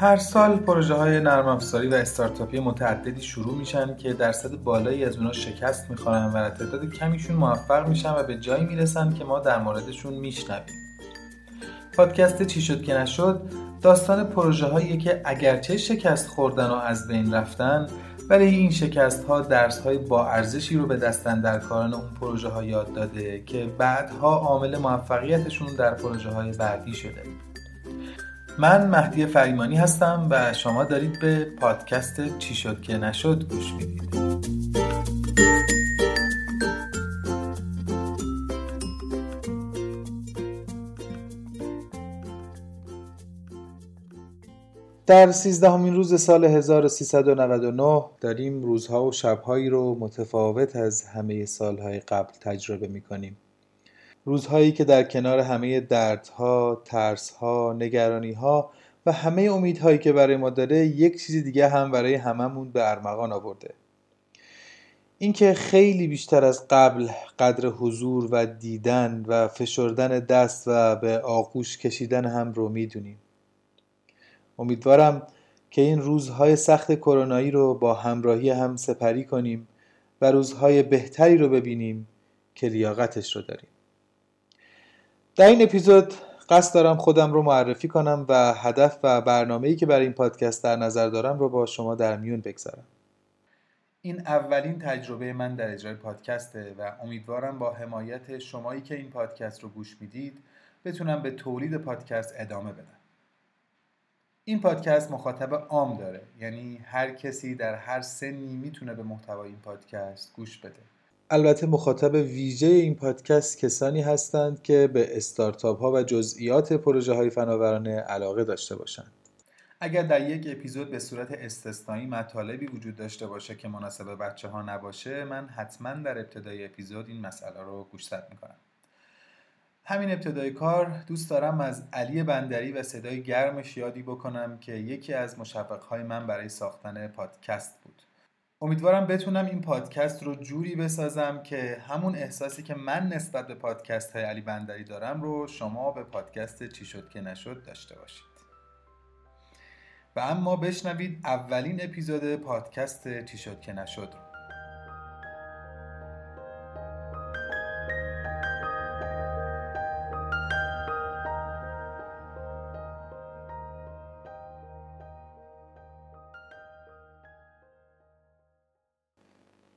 هر سال پروژه های نرم افزاری و استارتاپی متعددی شروع میشن که درصد بالایی از اونا شکست می‌خورن و تعداد کمیشون موفق میشن و به جایی می‌رسن که ما در موردشون میشنویم. پادکست چی شد که نشد؟ داستان پروژه هایی که اگرچه شکست خوردن و از بین رفتن ولی این شکست ها درس های با ارزشی رو به دستن در کاران اون پروژه ها یاد داده که بعدها عامل موفقیتشون در پروژه های بعدی شده. من مهدی فریمانی هستم و شما دارید به پادکست چی شد که نشد گوش می‌دید. در سیزدهمین روز سال 1399 داریم روزها و شبهایی رو متفاوت از همه سالهای قبل تجربه می‌کنیم. روزهایی که در کنار همه دردها، ترسها، نگرانیها و همه امیدهایی که برای ما داره یک چیز دیگه هم برای هممون به ارمغان آورده. اینکه خیلی بیشتر از قبل قدر حضور و دیدن و فشردن دست و به آغوش کشیدن هم رو می‌دونیم. امیدوارم که این روزهای سخت کرونایی رو با همراهی هم سپری کنیم و روزهای بهتری رو ببینیم که لیاقتش رو داریم. در این اپیزود قصد دارم خودم رو معرفی کنم و هدف و برنامه‌ای که برای این پادکست در نظر دارم رو با شما در میون بگذارم. این اولین تجربه من در اجرای پادکسته و امیدوارم با حمایت شمایی که این پادکست رو گوش می‌دید بتونم به تولید پادکست ادامه بدم. این پادکست مخاطب عام داره یعنی هر کسی در هر سنی می‌تونه به محتوای این پادکست گوش بده. البته مخاطب ویژه این پادکست کسانی هستند که به استارتاپ ها و جزئیات پروژه های فناورانه علاقه داشته باشند. اگر در یک اپیزود به صورت استثنایی مطالبی وجود داشته باشه که مناسب بچه ها نباشه من حتما در ابتدای اپیزود این مسئله رو گوشزد می‌کنم. همین ابتدای کار دوست دارم از علی بندری و صدای گرمش یادی بکنم که یکی از مشوقهای من برای ساختن پادکست بود. امیدوارم بتونم این پادکست رو جوری بسازم که همون احساسی که من نسبت به پادکست های علی بندری دارم رو شما به پادکست چی شد که نشد داشته باشید. و اما بشنوید اولین اپیزود پادکست چی شد که نشد رو.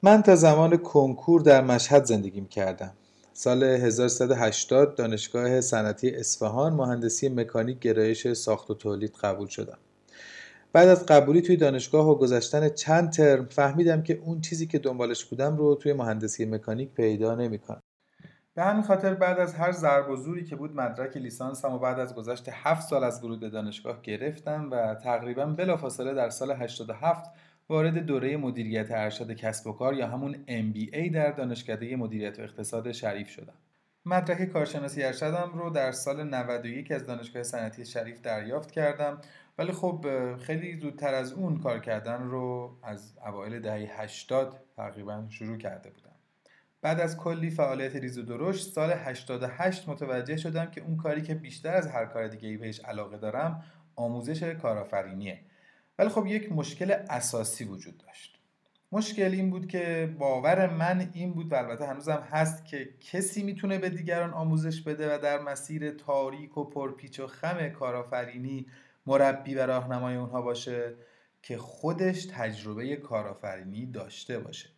من تا زمان کنکور در مشهد زندگی کردم. سال 1380 دانشگاه صنعتی اصفهان مهندسی مکانیک گرایش ساخت و تولید قبول شدم. بعد از قبولی توی دانشگاه و گذشتن چند ترم فهمیدم که اون چیزی که دنبالش بودم رو توی مهندسی مکانیک پیدا نمی‌کنم. به همین خاطر بعد از هر ضرب و زوری که بود مدرک لیسانسم و بعد از گذشت 7 سال از ورود به دانشگاه گرفتم و تقریبا بلافاصله در سال 87 وارد دوره مدیریت ارشد کسب و کار یا همون MBA در دانشکده مدیریت و اقتصاد شریف شدم. مدرک کارشناسی ارشدم رو در سال 91 از دانشگاه صنعتی شریف دریافت کردم ولی خب خیلی زودتر از اون کار کردن رو از اوایل دهه 80 تقریبا شروع کرده بودم. بعد از کلی فعالیت ریز و درشت سال 88 متوجه شدم که اون کاری که بیشتر از هر کار دیگه ای بهش علاقه دارم آموزش کارآفرینیه ولی خب یک مشکل اساسی وجود داشت. مشکل این بود که باور من این بود و البته هنوزم هست که کسی می‌تونه به دیگران آموزش بده و در مسیر تاریک و پرپیچ و خم کارآفرینی مربی و راهنمای اونها باشه که خودش تجربه کارآفرینی داشته باشه.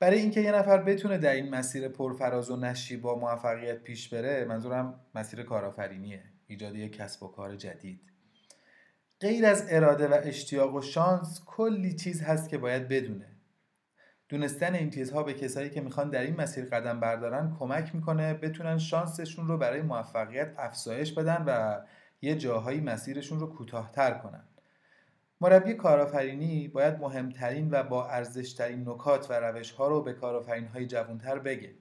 برای اینکه یه نفر بتونه در این مسیر پرفراز و نشی با موفقیت پیش بره منظورم مسیر کارآفرینیه ایجاد یک کسب و کار جدید. غیر از اراده و اشتیاق و شانس کلی چیز هست که باید بدونه. دونستن این چیزها به کسایی که می‌خوان در این مسیر قدم بردارن کمک می‌کنه بتونن شانسشون رو برای موفقیت افزایش بدن و یه جاهایی مسیرشون رو کوتاهتر کنن. مربی کارآفرینی باید مهمترین و با ارزشترین نکات و روشها رو به کارآفرین های جوانتر بگه.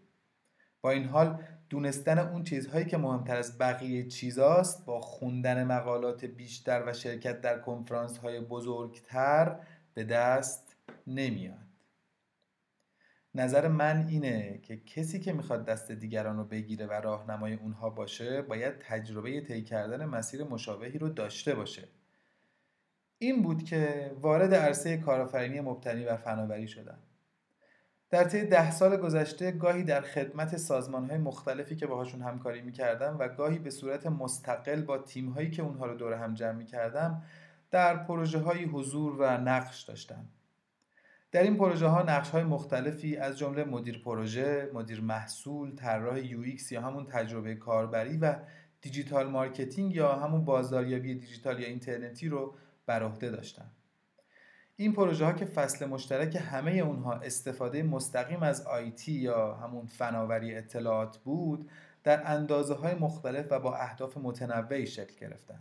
با این حال دونستن اون چیزهایی که مهمتر از بقیه چیزاست با خوندن مقالات بیشتر و شرکت در کنفرانس های بزرگتر به دست نمیاد. نظر من اینه که کسی که می‌خواد دست دیگران رو بگیره و راهنمای اونها باشه باید تجربه طی کردن مسیر مشابهی رو داشته باشه. این بود که وارد عرصه کارآفرینی مبتنی بر فناوری شدم. در طی ده سال گذشته گاهی در خدمت سازمان های مختلفی که باهاشون همکاری می‌کردم و گاهی به صورت مستقل با تیم هایی که اونها رو دور هم جمع می‌کردم در پروژه هایی حضور و نقش داشتم در این پروژه ها نقش های مختلفی از جمله مدیر پروژه، مدیر محصول، طراح UX یا همون تجربه کاربری و digital marketing یا همون بازاریابی دیجیتال یا اینترنتی رو بر عهده داشتم. این پروژه ها که فصل مشترک همه اونها استفاده مستقیم از IT یا همون فناوری اطلاعات بود در اندازه های مختلف و با اهداف متنوعی شکل گرفتن.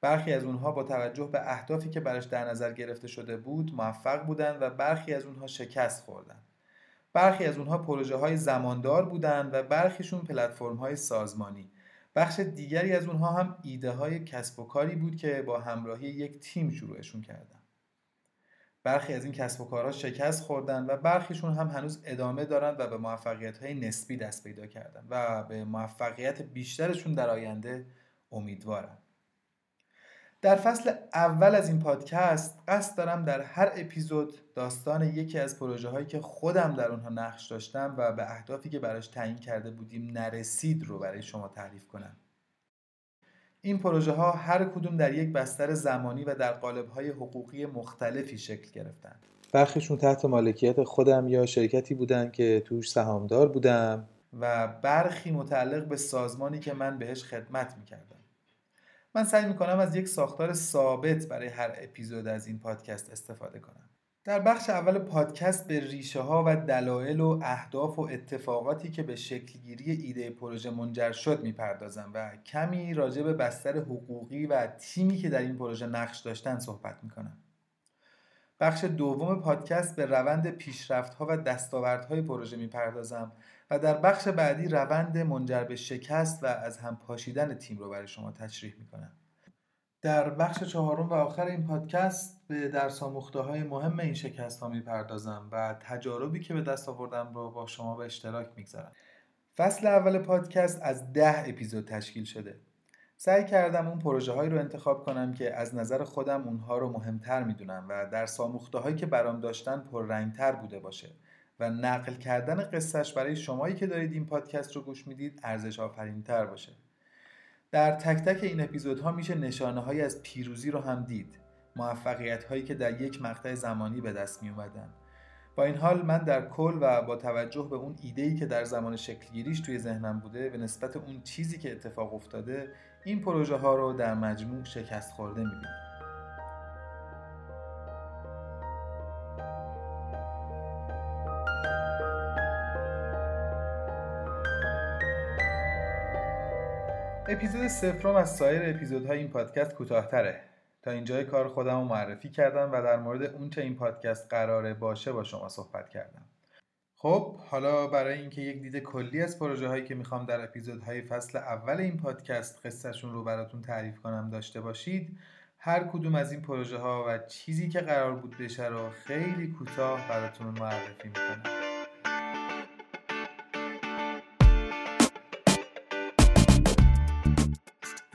برخی از اونها با توجه به اهدافی که براش در نظر گرفته شده بود موفق بودند و برخی از اونها شکست خوردن. برخی از اونها پروژه های زماندار بودند و برخیشون پلتفرم های سازمانی. بخش دیگری از اونها هم ایده های کسب و کاری بود که با همراهی یک تیم شروعشون کردن. برخی از این کسب و کارها شکست خوردن و برخیشون هم هنوز ادامه دارند و به موفقیت های نسبی دست پیدا کردن و به موفقیت بیشترشون در آینده امیدوارم در فصل اول از این پادکست قصد دارم در هر اپیزود داستان یکی از پروژه هایی که خودم در اونها نقش داشتم و به اهدافی که براش تعیین کرده بودیم نرسید رو برای شما تعریف کنم. این پروژه ها هر کدوم در یک بستر زمانی و در قالب های حقوقی مختلفی شکل گرفتن برخیشون تحت مالکیت خودم یا شرکتی بودن که توش سهامدار بودم. و برخی متعلق به سازمانی که من بهش خدمت می‌کردم. من سعی می‌کنم از یک ساختار ثابت برای هر اپیزود از این پادکست استفاده کنم. در بخش اول پادکست به ریشه ها و دلایل و اهداف و اتفاقاتی که به شکلگیری ایده پروژه منجر شد می‌پردازم و کمی راجع به بستر حقوقی و تیمی که در این پروژه نقش داشتن صحبت می‌کنم. بخش دوم پادکست به روند پیشرفت ها و دستاوردهای پروژه می‌پردازم و در بخش بعدی روند منجر به شکست و از هم پاشیدن تیم رو برای شما تشریح می‌کنم. در بخش چهارم و آخر این پادکست به درس آموخته های مهم این شکست ها می‌پردازم و تجاربی که به دست آوردم رو با شما به اشتراک می‌گذارم. فصل اول پادکست از ده اپیزود تشکیل شده. سعی کردم اون پروژه هایی رو انتخاب کنم که از نظر خودم اونها رو مهمتر می‌دونم و در ساموخته هایی که برام داشتن پررنگتر بوده باشه و نقل کردن قصهش برای شمایی که دارید این پادکست رو گوش می‌دید ارزش آفرینتر باشه. در تک تک این اپیزودها میشه نشانه های از پیروزی رو هم دید موفقیت هایی که در یک مقطع زمانی به دست می اومدن با این حال من در کل و با توجه به اون ایده‌ای که در زمان شکلگیریش توی ذهنم بوده به نسبت اون چیزی که اتفاق افتاده این پروژه ها رو در مجموع شکست خورده می‌بینم. اپیزود سفرم از سایر اپیزودهای این پادکست کوتاهتره. تا اینجای کار خودم رو معرفی کردم و در مورد اونچه این پادکست قراره باشه با شما صحبت کردم. خب حالا برای اینکه یک دید کلی از پروژه هایی که می‌خوام در اپیزودهای فصل اول این پادکست قصهشون رو براتون تعریف کنم داشته باشید هر کدوم از این پروژه ها و چیزی که قرار بود بشه رو خیلی کوتاه براتون معرفی می‌کنم.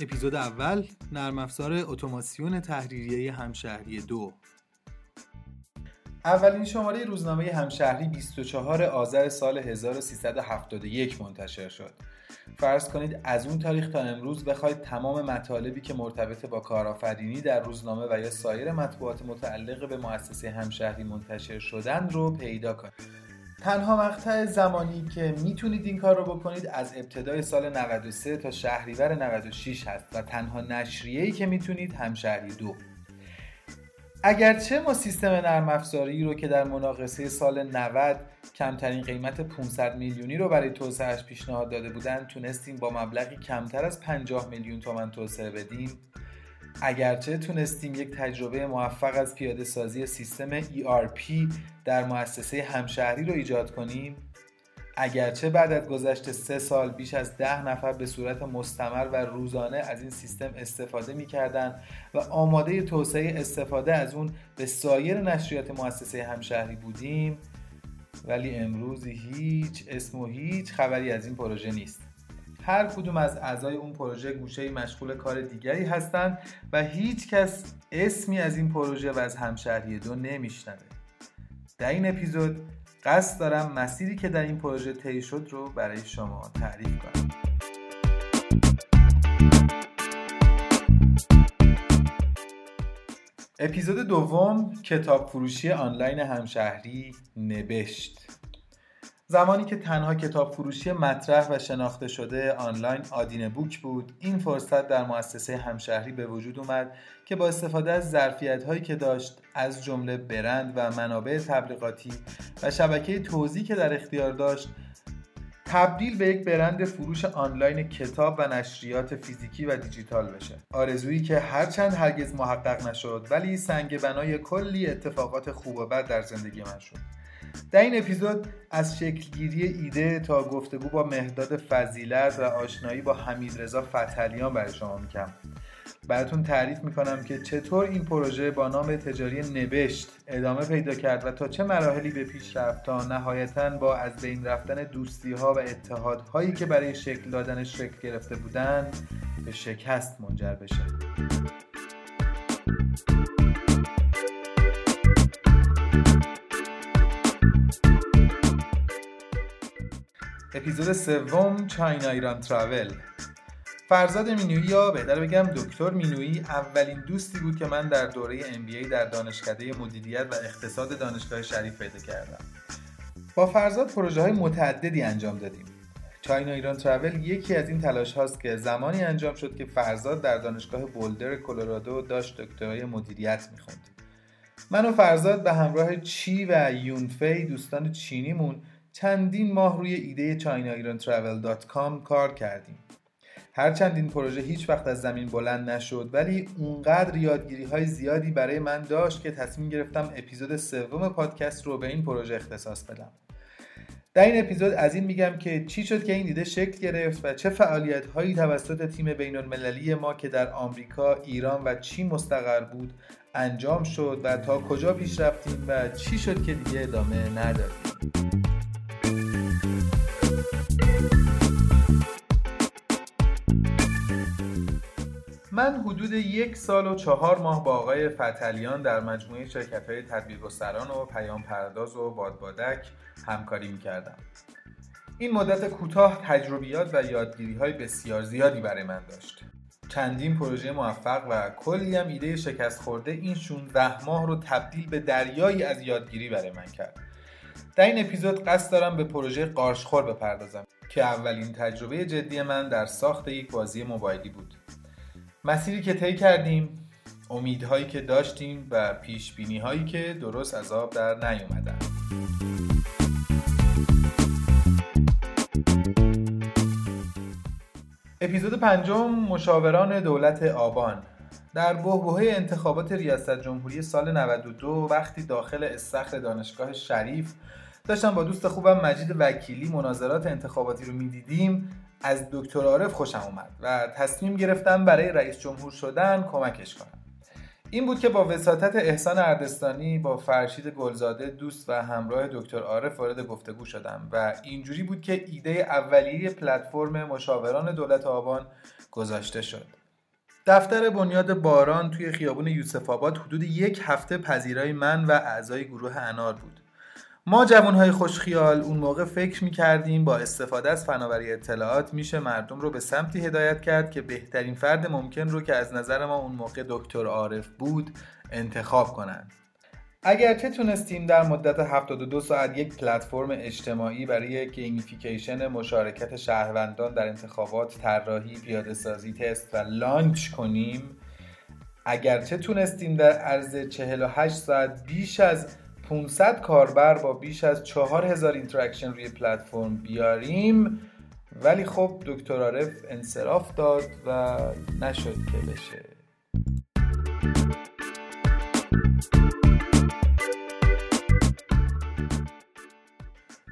اپیزود اول نرم افزار اتوماسیون تحریریه همشهری دو اولین شماره روزنامه همشهری 24 آذر سال 1371 منتشر شد. فرض کنید از اون تاریخ تا امروز بخواید تمام مطالبی که مرتبط با کارآفرینی در روزنامه و یا سایر مطبوعات متعلق به مؤسسه همشهری منتشر شدن رو پیدا کنید. تنها مقطع زمانی که می‌تونید این کار رو بکنید از ابتدای سال 93 تا شهریور 96 هست و تنها نشریه‌ای که می‌تونید همشهری دو. اگرچه ما سیستم نرم افزاری رو که در مناقصه سال 90 کمترین قیمت 500 میلیونی رو برای توسعهش پیشنهاد داده بودن تونستیم با مبلغی کمتر از 50 میلیون تومن توسعه بدیم. اگرچه تونستیم یک تجربه موفق از پیاده سازی سیستم ERP در مؤسسه همشهری رو ایجاد کنیم اگرچه بعد از گذشت سه سال بیش از ده نفر به صورت مستمر و روزانه از این سیستم استفاده می‌کردند و آماده توسعه استفاده از اون به سایر نشریات مؤسسه همشهری بودیم ولی امروز هیچ اسم و هیچ خبری از این پروژه نیست. هر کدوم از اعضای اون پروژه گوشه مشغول کار دیگری هستند و هیچ کس اسمی از این پروژه و از همشهری دو نمیشنوه. در این اپیزود قصد دارم مسیری که در این پروژه طی شد رو برای شما تعریف کنم. اپیزود دوم کتاب فروشی آنلاین همشهری نبشت. زمانی که تنها کتاب فروشی مطرح و شناخته شده آنلاین آدین بوک بود این فرصت در مؤسسه همشهری به وجود اومد که با استفاده از ظرفیت هایی که داشت از جمله برند و منابع تبلیغاتی و شبکه توزیع که در اختیار داشت تبدیل به یک برند فروش آنلاین کتاب و نشریات فیزیکی و دیجیتال بشه. آرزویی که هرچند هرگز محقق نشد ولی سنگ بنای کلی اتفاقات خوب و بد در زندگی من شد. در این اپیزود از شکلگیری ایده تا گفتگو با مهداد فضیلت و آشنایی با حمید رضا فتلیان برای شما می‌کنم. براتون تعریف می‌کنم که چطور این پروژه با نام تجاری نبشت ادامه پیدا کرد و تا چه مراحلی به پیش رفت تا نهایتا با از بین رفتن دوستی ها و اتحادهایی که برای شکل دادنش شکل گرفته بودند به شکست منجر بشه. اپیزود سوم چاینا ایران تراول. فرزاد مینویی یا بهتر بگم دکتر مینویی اولین دوستی بود که من در دوره MBA در دانشکده مدیریت و اقتصاد دانشگاه شریف پیدا کردم. با فرزاد پروژه های متعددی انجام دادیم. چاینا ایران تراول یکی از این تلاش هاست که زمانی انجام شد که فرزاد در دانشگاه بولدر کلرادو داشت دکترای مدیریت می‌خوند. من و فرزاد به همراه چی و یونفی دوستان چینیمون چندین ماه روی ایده ChinaIranTravel.com کار کردیم. هرچند این پروژه هیچ وقت از زمین بلند نشد ولی اونقدر یادگیری های زیادی برای من داشت که تصمیم گرفتم اپیزود سوم پادکست رو به این پروژه اختصاص بدم. در این اپیزود از این میگم که چی شد که این ایده شکل گرفت و چه فعالیت هایی توسط تیم بین المللی ما که در آمریکا، ایران و چین مستقر بود انجام شد و تا کجا پیش رفتیم و چی شد که دیگه ادامه ندادیم. من حدود یک سال و چهار ماه با آقای فتلیان در مجموعه شرکت های تدبیرگستران و پیام پرداز و بادبادک همکاری می کردم. این مدت کوتاه تجربیات و یادگیری های بسیار زیادی برای من داشت. چندین پروژه موفق و کلی هم ایده شکست خورده این 16 ماه رو تبدیل به دریایی از یادگیری برای من کرد. در این اپیزود قصد دارم به پروژه قارشخور بپردازم که اولین تجربه جدی من در ساخت یک بازی موبایلی بود. مسیری که طی کردیم امیدهایی که داشتیم و پیش بینی هایی که درست از آب در نیومدن. اپیزود پنجم مشاوران دولت آبان. در بحبوحه انتخابات ریاست جمهوری سال 92 وقتی داخل استخر دانشگاه شریف داشتم با دوست خوبم مجید وکیلی مناظرات انتخاباتی رو می‌دیدیم. از دکتر عارف خوشم اومد و تصمیم گرفتم برای رئیس جمهور شدن کمکش کنم. این بود که با وساطت احسان اردستانی با فرشید گلزاده دوست و همراه دکتر عارف وارد گفتگو شدم و اینجوری بود که ایده اولیه پلتفرم مشاوران دولت آبان گذاشته شد. دفتر بنیاد باران توی خیابون یوسف آباد حدود یک هفته پذیرای من و اعضای گروه انار بود. ما جوانهای خوشخیال اون موقع فکر می‌کردیم با استفاده از فناوری اطلاعات میشه مردم رو به سمتی هدایت کرد که بهترین فرد ممکن رو که از نظر ما اون موقع دکتر عارف بود انتخاب کنند. اگرچه تونستیم در مدت 72 ساعت یک پلتفرم اجتماعی برای gamification مشارکت شهروندان در انتخابات طراحی پیاده سازی تست و launch کنیم اگرچه تونستیم در عرض 48 ساعت بیش از 500 کاربر با بیش از 4000 interaction روی پلتفرم بیاریم. ولی خب دکتر عارف انصراف داد و نشد که بشه.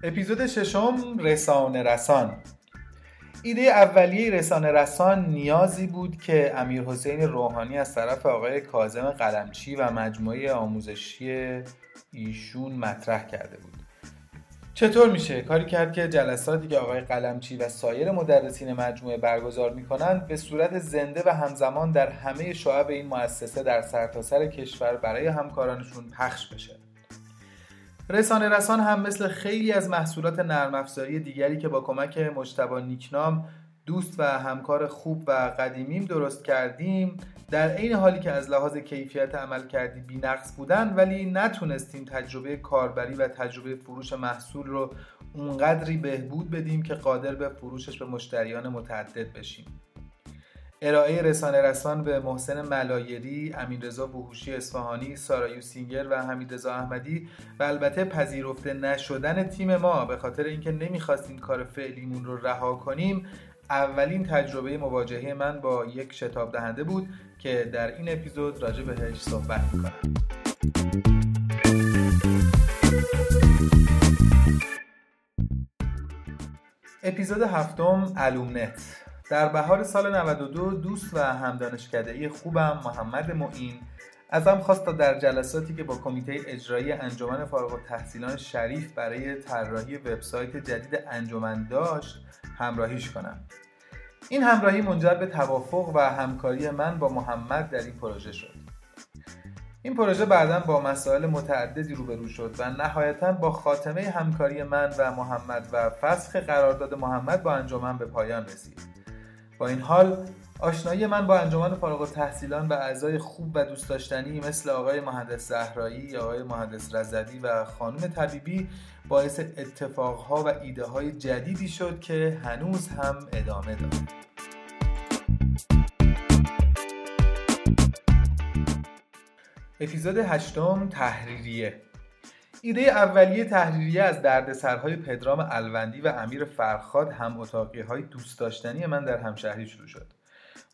اپیزود ششم رسانه رسان. ایده اولیه رسانه رسان نیازی بود که امیر حسین روحانی از طرف آقای کاظم قلمچی و مجموعه آموزشی ایشون مطرح کرده بود. چطور میشه؟ کاری کرد که جلساتی که آقای قلمچی و سایر مدرسین مجموعه برگزار می‌کنند به صورت زنده و همزمان در همه شعب این مؤسسه در سرتاسر سر کشور برای همکارانشون پخش بشه. رسانه رسان هم مثل خیلی از محصولات نرم افزاری دیگری که با کمک مجتبا نیکنام دوست و همکار خوب و قدیمیم درست کردیم در عین حالی که از لحاظ کیفیت عمل کردی بینقص بودن ولی نتونستیم تجربه کاربری و تجربه فروش محصول رو اونقدری بهبود بدیم که قادر به فروشش به مشتریان متعدد بشیم. ارائه رسانه رسان به محسن ملایری، امینرضا بوهوشی اصفهانی، سارا یوسینگر و حمیدرضا احمدی و البته پذیرفته نشدن تیم ما. به خاطر اینکه نمی‌خواستیم کار فعلیمون رو رها کنیم اولین تجربه مواجهه من با یک شتاب دهنده بود که در این اپیزود راجع بهش صحبت می‌کنم. اپیزود هفتم الومنت. در بهار سال 92 دوست و همدانشکده خوبم محمد معین ازم خواست تا در جلساتی که با کمیته اجرایی انجمن فارغ التحصیلان شریف برای طراحی وبسایت جدید انجمن داشت همراهیش کنم. این همراهی منجر به توافق و همکاری من با محمد در این پروژه شد. این پروژه بعدا با مسائل متعددی روبرو شد و نهایتا با خاتمه همکاری من و محمد و فسخ قرارداد محمد با انجمن به پایان رسید. با این حال آشنایی من با انجمن فارغ التحصیلان و اعضای خوب و دوست داشتنی مثل آقای مهندس زهرایی، آقای مهندس رزدی و خانم طبیبی باعث اتفاقها و ایده های جدیدی شد که هنوز هم ادامه دارد. اپیزود هشتم تحریریه ایده اولیه تحریریه از دردسرهای پدرام الوندی و امیر فرخاد هم اتاقی های دوست داشتنی من در همشهری شروع شد.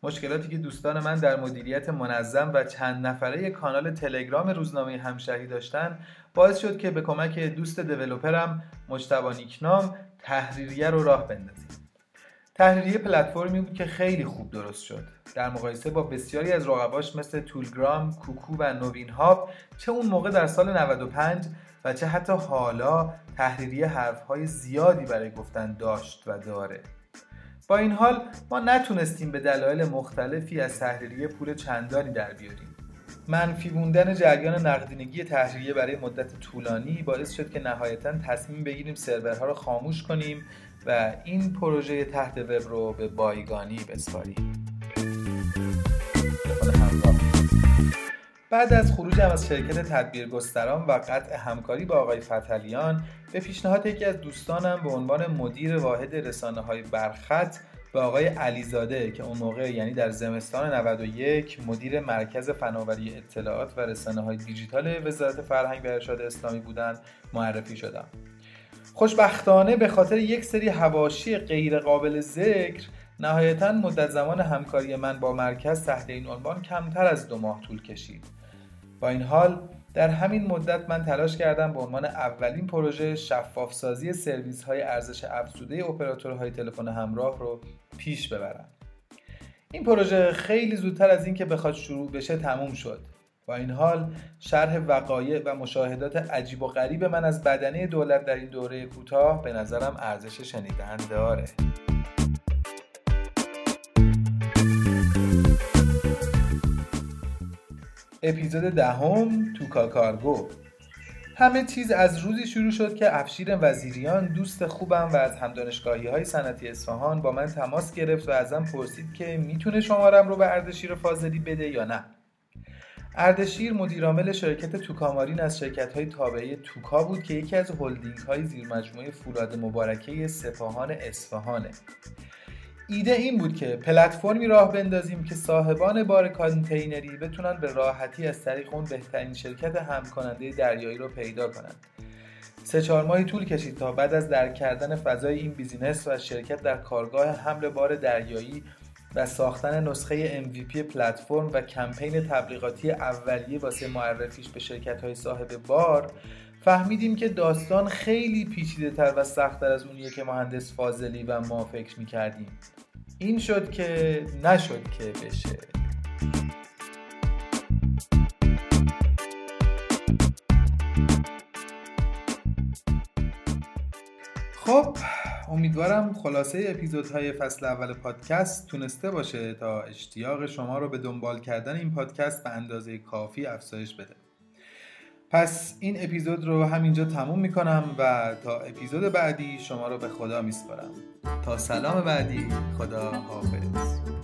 مشکلاتی که دوستان من در مدیریت منظم و چند نفره کانال تلگرام روزنامه همشهری داشتن باعث شد که به کمک دوست دیولوپرم مجتبا نیکنام تحریریه رو راه بندازیم. تحریریه پلتفرمی بود که خیلی خوب درست شد. در مقایسه با بسیاری از رقباش مثل تولگرام، کوکو و نوین هاب چه اون موقع در سال 95 و چه حتی حالا تحریریه حرفهای زیادی برای گفتن داشت و داره. با این حال ما نتونستیم به دلایل مختلفی از تحریریه پول چندانی در بیاریم. منفی بوندن جریان نقدینگی تحریریه برای مدت طولانی باعث شد که نهایتا تصمیم بگیریم سرورها رو خاموش کنیم و این پروژه تحت وب رو به بایگانی بسپاریم بعد از خروجم از شرکت تدبیرگستران و قطع همکاری با آقای فتلیان به پیشنهاد یکی از دوستانم به عنوان مدیر واحد رسانه های برخط به آقای علیزاده که اون موقع یعنی در زمستان 91 مدیر مرکز فناوری اطلاعات و رسانه های دیجیتال وزارت فرهنگ و ارشاد اسلامی بودند معرفی شدم. خوشبختانه به خاطر یک سری هواشی غیر قابل ذکر نهایتا مدت زمان همکاری من با مرکز تحت این عنوان کمتر از دو ماه طول کشید. با این حال در همین مدت من تلاش کردم به عنوان اولین پروژه شفاف سازی سرویس های ارزش افزوده اپراتورهای تلفن همراه رو پیش ببرم. این پروژه خیلی زودتر از اینکه بخواد شروع بشه تموم شد. با این حال شرح وقایع و مشاهدات عجیب و غریب من از بدنه دولت در این دوره کوتاه به نظرم ارزش شنیدن داره اپیزود دهم توکا کارگو همه چیز از روزی شروع شد که افشیر وزیریان دوست خوبم و از همدانشگاهی های صنعتی اصفهان با من تماس گرفت و ازم پرسید که می‌تونه شمارم رو به اردشیر فاضلی بده یا نه. اردشیر مدیرعامل شرکت توکا مارین از شرکت های تابعه توکا بود که یکی از هلدینگ های زیر مجموعه فولاد مبارکه سپاهان اصفهانه ایده این بود که پلتفرمی راه بندازیم که صاحبان بار کانتینری بتونن به راحتی از طریق اون بهترین شرکت حمل کننده دریایی رو پیدا کنند. سه چهار ماهی طول کشید تا بعد از درک کردن فضای این business و شرکت در کارگاه حمل بار دریایی و ساختن نسخه MVP پلتفرم و کمپین تبلیغاتی اولیه واسه معرفیش به شرکت های صاحب بار فهمیدیم که داستان خیلی پیچیده تر و سختتر از اونیه که مهندس فاضلی و ما فکر می‌کردیم. این شد که نشد که بشه. امیدوارم خلاصه اپیزودهای فصل اول پادکست تونسته باشه تا اشتیاق شما رو به دنبال کردن این پادکست به اندازه کافی افزایش بده. پس این اپیزود رو همینجا تموم می‌کنم و تا اپیزود بعدی شما رو به خدا میسپارم. تا سلام بعدی خدا حافظ